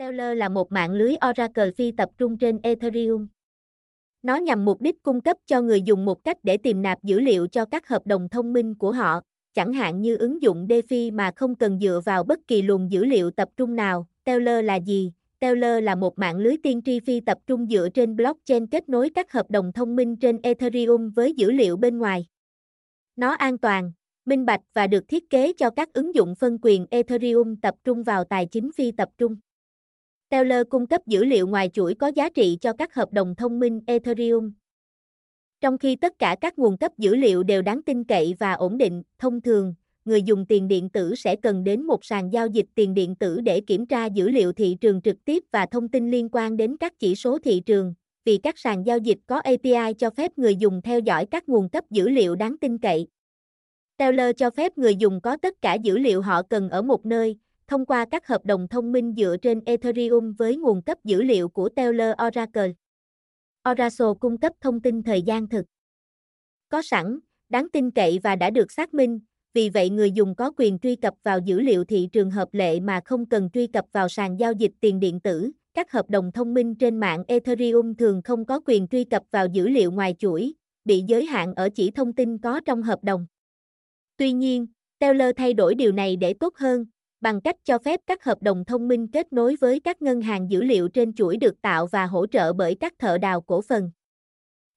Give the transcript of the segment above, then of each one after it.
Stellar là một mạng lưới Oracle phi tập trung trên Ethereum. Nó nhằm mục đích cung cấp cho người dùng một cách để tìm nạp dữ liệu cho các hợp đồng thông minh của họ, chẳng hạn như ứng dụng DeFi mà không cần dựa vào bất kỳ luồng dữ liệu tập trung nào. Stellar là gì? Stellar là một mạng lưới tiên tri phi tập trung dựa trên blockchain kết nối các hợp đồng thông minh trên Ethereum với dữ liệu bên ngoài. Nó an toàn, minh bạch và được thiết kế cho các ứng dụng phân quyền Ethereum tập trung vào tài chính phi tập trung. Teller cung cấp dữ liệu ngoài chuỗi có giá trị cho các hợp đồng thông minh Ethereum. Trong khi tất cả các nguồn cấp dữ liệu đều đáng tin cậy và ổn định, thông thường, người dùng tiền điện tử sẽ cần đến một sàn giao dịch tiền điện tử để kiểm tra dữ liệu thị trường trực tiếp và thông tin liên quan đến các chỉ số thị trường, vì các sàn giao dịch có API cho phép người dùng theo dõi các nguồn cấp dữ liệu đáng tin cậy. Teller cho phép người dùng có tất cả dữ liệu họ cần ở một nơi, thông qua các hợp đồng thông minh dựa trên Ethereum với nguồn cấp dữ liệu của Taylor Oracle. Oracle cung cấp thông tin thời gian thực. Có sẵn, đáng tin cậy và đã được xác minh, vì vậy người dùng có quyền truy cập vào dữ liệu thị trường hợp lệ mà không cần truy cập vào sàn giao dịch tiền điện tử. Các hợp đồng thông minh trên mạng Ethereum thường không có quyền truy cập vào dữ liệu ngoài chuỗi, bị giới hạn ở chỉ thông tin có trong hợp đồng. Tuy nhiên, Taylor thay đổi điều này để tốt hơn, bằng cách cho phép các hợp đồng thông minh kết nối với các ngân hàng dữ liệu trên chuỗi được tạo và hỗ trợ bởi các thợ đào cổ phần.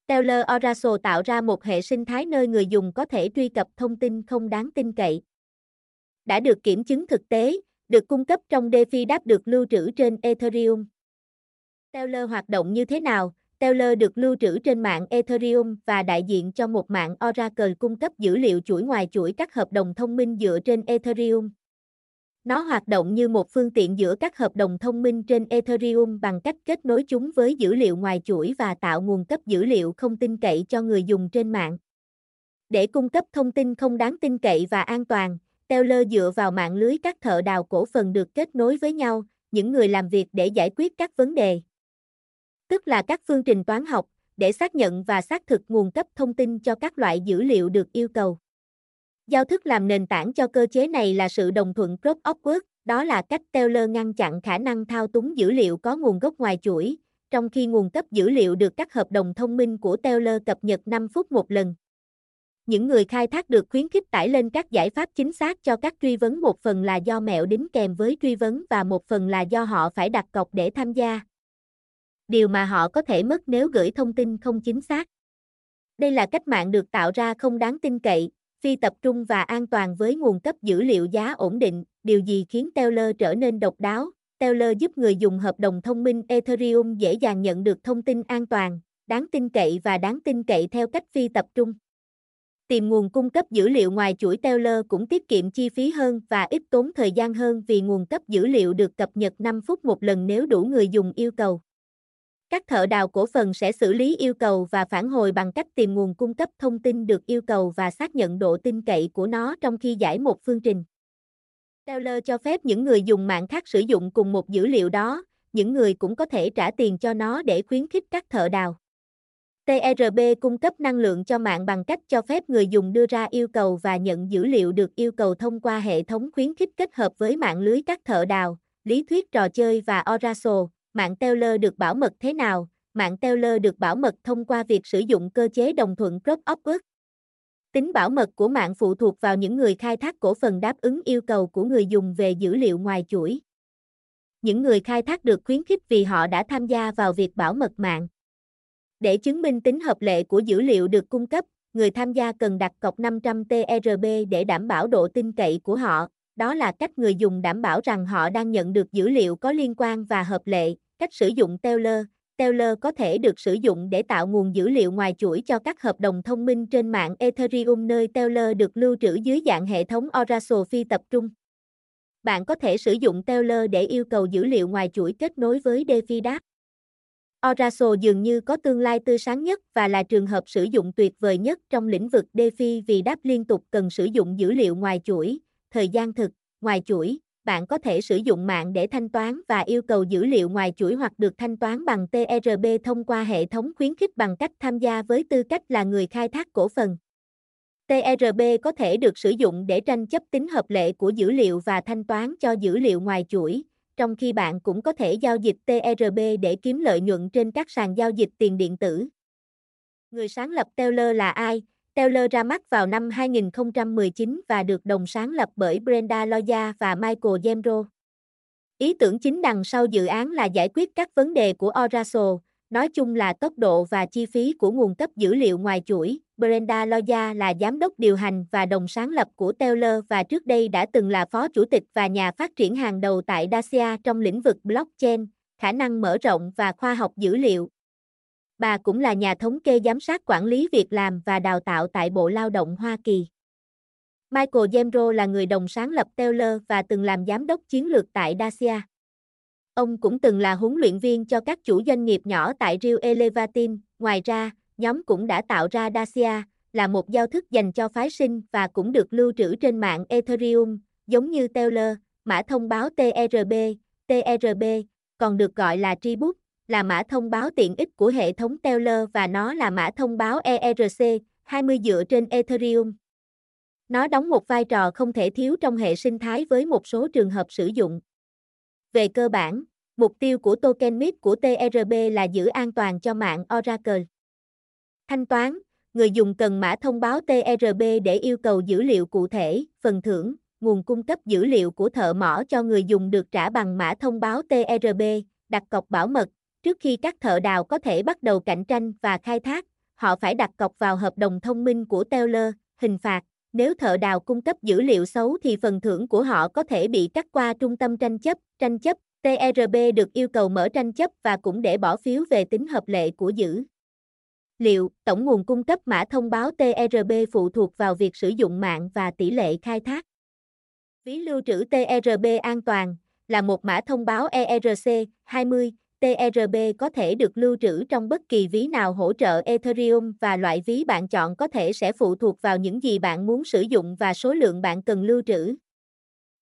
Stellar Oracle tạo ra một hệ sinh thái nơi người dùng có thể truy cập thông tin không đáng tin cậy. Đã được kiểm chứng thực tế, được cung cấp trong DeFi đáp được lưu trữ trên Ethereum. Stellar hoạt động như thế nào? Stellar được lưu trữ trên mạng Ethereum và đại diện cho một mạng Oracle cung cấp dữ liệu chuỗi ngoài chuỗi các hợp đồng thông minh dựa trên Ethereum. Nó hoạt động như một phương tiện giữa các hợp đồng thông minh trên Ethereum bằng cách kết nối chúng với dữ liệu ngoài chuỗi và tạo nguồn cấp dữ liệu không tin cậy cho người dùng trên mạng. Để cung cấp thông tin không đáng tin cậy và an toàn, Teller dựa vào mạng lưới các thợ đào cổ phần được kết nối với nhau, những người làm việc để giải quyết các vấn đề. Tức là các phương trình toán học, để xác nhận và xác thực nguồn cấp thông tin cho các loại dữ liệu được yêu cầu. Giao thức làm nền tảng cho cơ chế này là sự đồng thuận Proof of Work, đó là cách Taylor ngăn chặn khả năng thao túng dữ liệu có nguồn gốc ngoài chuỗi, trong khi nguồn cấp dữ liệu được các hợp đồng thông minh của Taylor cập nhật 5 phút một lần. Những người khai thác được khuyến khích tải lên các giải pháp chính xác cho các truy vấn một phần là do mẹo đính kèm với truy vấn và một phần là do họ phải đặt cọc để tham gia. Điều mà họ có thể mất nếu gửi thông tin không chính xác. Đây là cách mạng được tạo ra không đáng tin cậy, phi tập trung và an toàn với nguồn cấp dữ liệu giá ổn định, điều gì khiến Teller trở nên độc đáo. Teller giúp người dùng hợp đồng thông minh Ethereum dễ dàng nhận được thông tin an toàn, đáng tin cậy và đáng tin cậy theo cách phi tập trung. Tìm nguồn cung cấp dữ liệu ngoài chuỗi Teller cũng tiết kiệm chi phí hơn và ít tốn thời gian hơn vì nguồn cấp dữ liệu được cập nhật 5 phút một lần nếu đủ người dùng yêu cầu. Các thợ đào cổ phần sẽ xử lý yêu cầu và phản hồi bằng cách tìm nguồn cung cấp thông tin được yêu cầu và xác nhận độ tin cậy của nó trong khi giải một phương trình. Teller cho phép những người dùng mạng khác sử dụng cùng một dữ liệu đó, những người cũng có thể trả tiền cho nó để khuyến khích các thợ đào. TRB cung cấp năng lượng cho mạng bằng cách cho phép người dùng đưa ra yêu cầu và nhận dữ liệu được yêu cầu thông qua hệ thống khuyến khích kết hợp với mạng lưới các thợ đào, lý thuyết trò chơi và Oracle, Mạng Taylor được bảo mật thế nào? Mạng Taylor được bảo mật thông qua việc sử dụng cơ chế đồng thuận Proof of Work. Tính bảo mật của mạng phụ thuộc vào những người khai thác cổ phần đáp ứng yêu cầu của người dùng về dữ liệu ngoài chuỗi. Những người khai thác được khuyến khích vì họ đã tham gia vào việc bảo mật mạng. Để chứng minh tính hợp lệ của dữ liệu được cung cấp, người tham gia cần đặt cọc 500 TRB để đảm bảo độ tin cậy của họ. Đó là cách người dùng đảm bảo rằng họ đang nhận được dữ liệu có liên quan và hợp lệ. Cách sử dụng Taylor Taylor có thể được sử dụng để tạo nguồn dữ liệu ngoài chuỗi cho các hợp đồng thông minh trên mạng Ethereum nơi Taylor được lưu trữ dưới dạng hệ thống Oracle phi tập trung. Bạn có thể sử dụng Taylor để yêu cầu dữ liệu ngoài chuỗi kết nối với DeFi DApp. Oracle dường như có tương lai tươi sáng nhất và là trường hợp sử dụng tuyệt vời nhất trong lĩnh vực DeFi vì đáp liên tục cần sử dụng dữ liệu ngoài chuỗi, thời gian thực, ngoài chuỗi, bạn có thể sử dụng mạng để thanh toán và yêu cầu dữ liệu ngoài chuỗi hoặc được thanh toán bằng TRB thông qua hệ thống khuyến khích bằng cách tham gia với tư cách là người khai thác cổ phần. TRB có thể được sử dụng để tranh chấp tính hợp lệ của dữ liệu và thanh toán cho dữ liệu ngoài chuỗi. trong khi bạn cũng có thể giao dịch TRB để kiếm lợi nhuận trên các sàn giao dịch tiền điện tử. Người sáng lập Teller là ai? Taylor ra mắt vào năm 2019 và được đồng sáng lập bởi Brenda Loya và Michael Gemro. Ý tưởng chính đằng sau dự án là giải quyết các vấn đề của Oracle, nói chung là tốc độ và chi phí của nguồn cấp dữ liệu ngoài chuỗi. Brenda Loya là giám đốc điều hành và đồng sáng lập của Taylor và trước đây đã từng là phó chủ tịch và nhà phát triển hàng đầu tại Dacia trong lĩnh vực blockchain, khả năng mở rộng và khoa học dữ liệu. Bà cũng là nhà thống kê giám sát quản lý việc làm và đào tạo tại Bộ Lao động Hoa Kỳ. Michael Gemro là người đồng sáng lập Taylor và từng làm giám đốc chiến lược tại Dacia. Ông cũng từng là huấn luyện viên cho các chủ doanh nghiệp nhỏ tại Rio Elevatin. Ngoài ra, nhóm cũng đã tạo ra Dacia, là một giao thức dành cho phái sinh và cũng được lưu trữ trên mạng Ethereum, giống như Taylor, mã thông báo TRB, TRB, còn được gọi là Tribut, là mã thông báo tiện ích của hệ thống Teller và nó là mã thông báo ERC 20 dựa trên Ethereum. Nó đóng một vai trò không thể thiếu trong hệ sinh thái với một số trường hợp sử dụng. Về cơ bản, mục tiêu của token MIP của TRB là giữ an toàn cho mạng Oracle. Thanh toán, người dùng cần mã thông báo TRB để yêu cầu dữ liệu cụ thể, phần thưởng, nguồn cung cấp dữ liệu của thợ mỏ cho người dùng được trả bằng mã thông báo TRB, đặt cọc bảo mật. Trước khi các thợ đào có thể bắt đầu cạnh tranh và khai thác, họ phải đặt cọc vào hợp đồng thông minh của Taylor, hình phạt. Nếu thợ đào cung cấp dữ liệu xấu thì phần thưởng của họ có thể bị cắt qua trung tâm tranh chấp, tranh chấp. TRB được yêu cầu mở tranh chấp và cũng để bỏ phiếu về tính hợp lệ của dữ liệu, tổng nguồn cung cấp mã thông báo TRB phụ thuộc vào việc sử dụng mạng và tỷ lệ khai thác. Ví lưu trữ TRB an toàn là một mã thông báo ERC 20. TRB có thể được lưu trữ trong bất kỳ ví nào hỗ trợ Ethereum và loại ví bạn chọn có thể sẽ phụ thuộc vào những gì bạn muốn sử dụng và số lượng bạn cần lưu trữ.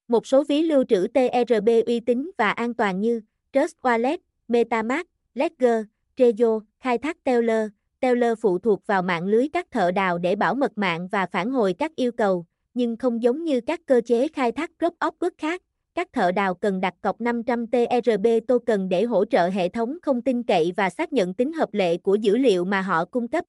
Một số ví lưu trữ TRB uy tín và an toàn như Trust Wallet, MetaMask, Ledger, Trezor, khai thác Teller, Teller phụ thuộc vào mạng lưới các thợ đào để bảo mật mạng và phản hồi các yêu cầu, nhưng không giống như các cơ chế khai thác drop off khác. Các thợ đào cần đặt cọc 500 TRB token để hỗ trợ hệ thống không tin cậy và xác nhận tính hợp lệ của dữ liệu mà họ cung cấp.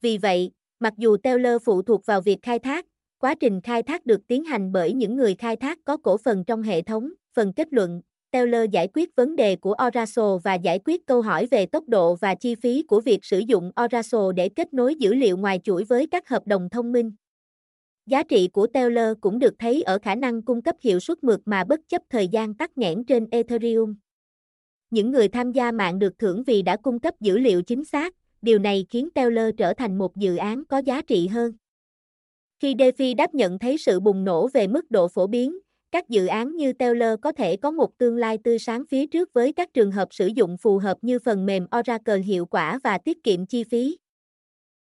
Vì vậy, mặc dù Teller phụ thuộc vào việc khai thác, quá trình khai thác được tiến hành bởi những người khai thác có cổ phần trong hệ thống. Phần kết luận, Teller giải quyết vấn đề của Oracle và giải quyết câu hỏi về tốc độ và chi phí của việc sử dụng Oracle để kết nối dữ liệu ngoài chuỗi với các hợp đồng thông minh. Giá trị của Taylor cũng được thấy ở khả năng cung cấp hiệu suất mượt mà bất chấp thời gian tắc nghẽn trên Ethereum. Những người tham gia mạng được thưởng vì đã cung cấp dữ liệu chính xác, điều này khiến Taylor trở thành một dự án có giá trị hơn. Khi DeFi đáp nhận thấy sự bùng nổ về mức độ phổ biến, các dự án như Taylor có thể có một tương lai tươi sáng phía trước với các trường hợp sử dụng phù hợp như phần mềm Oracle hiệu quả và tiết kiệm chi phí.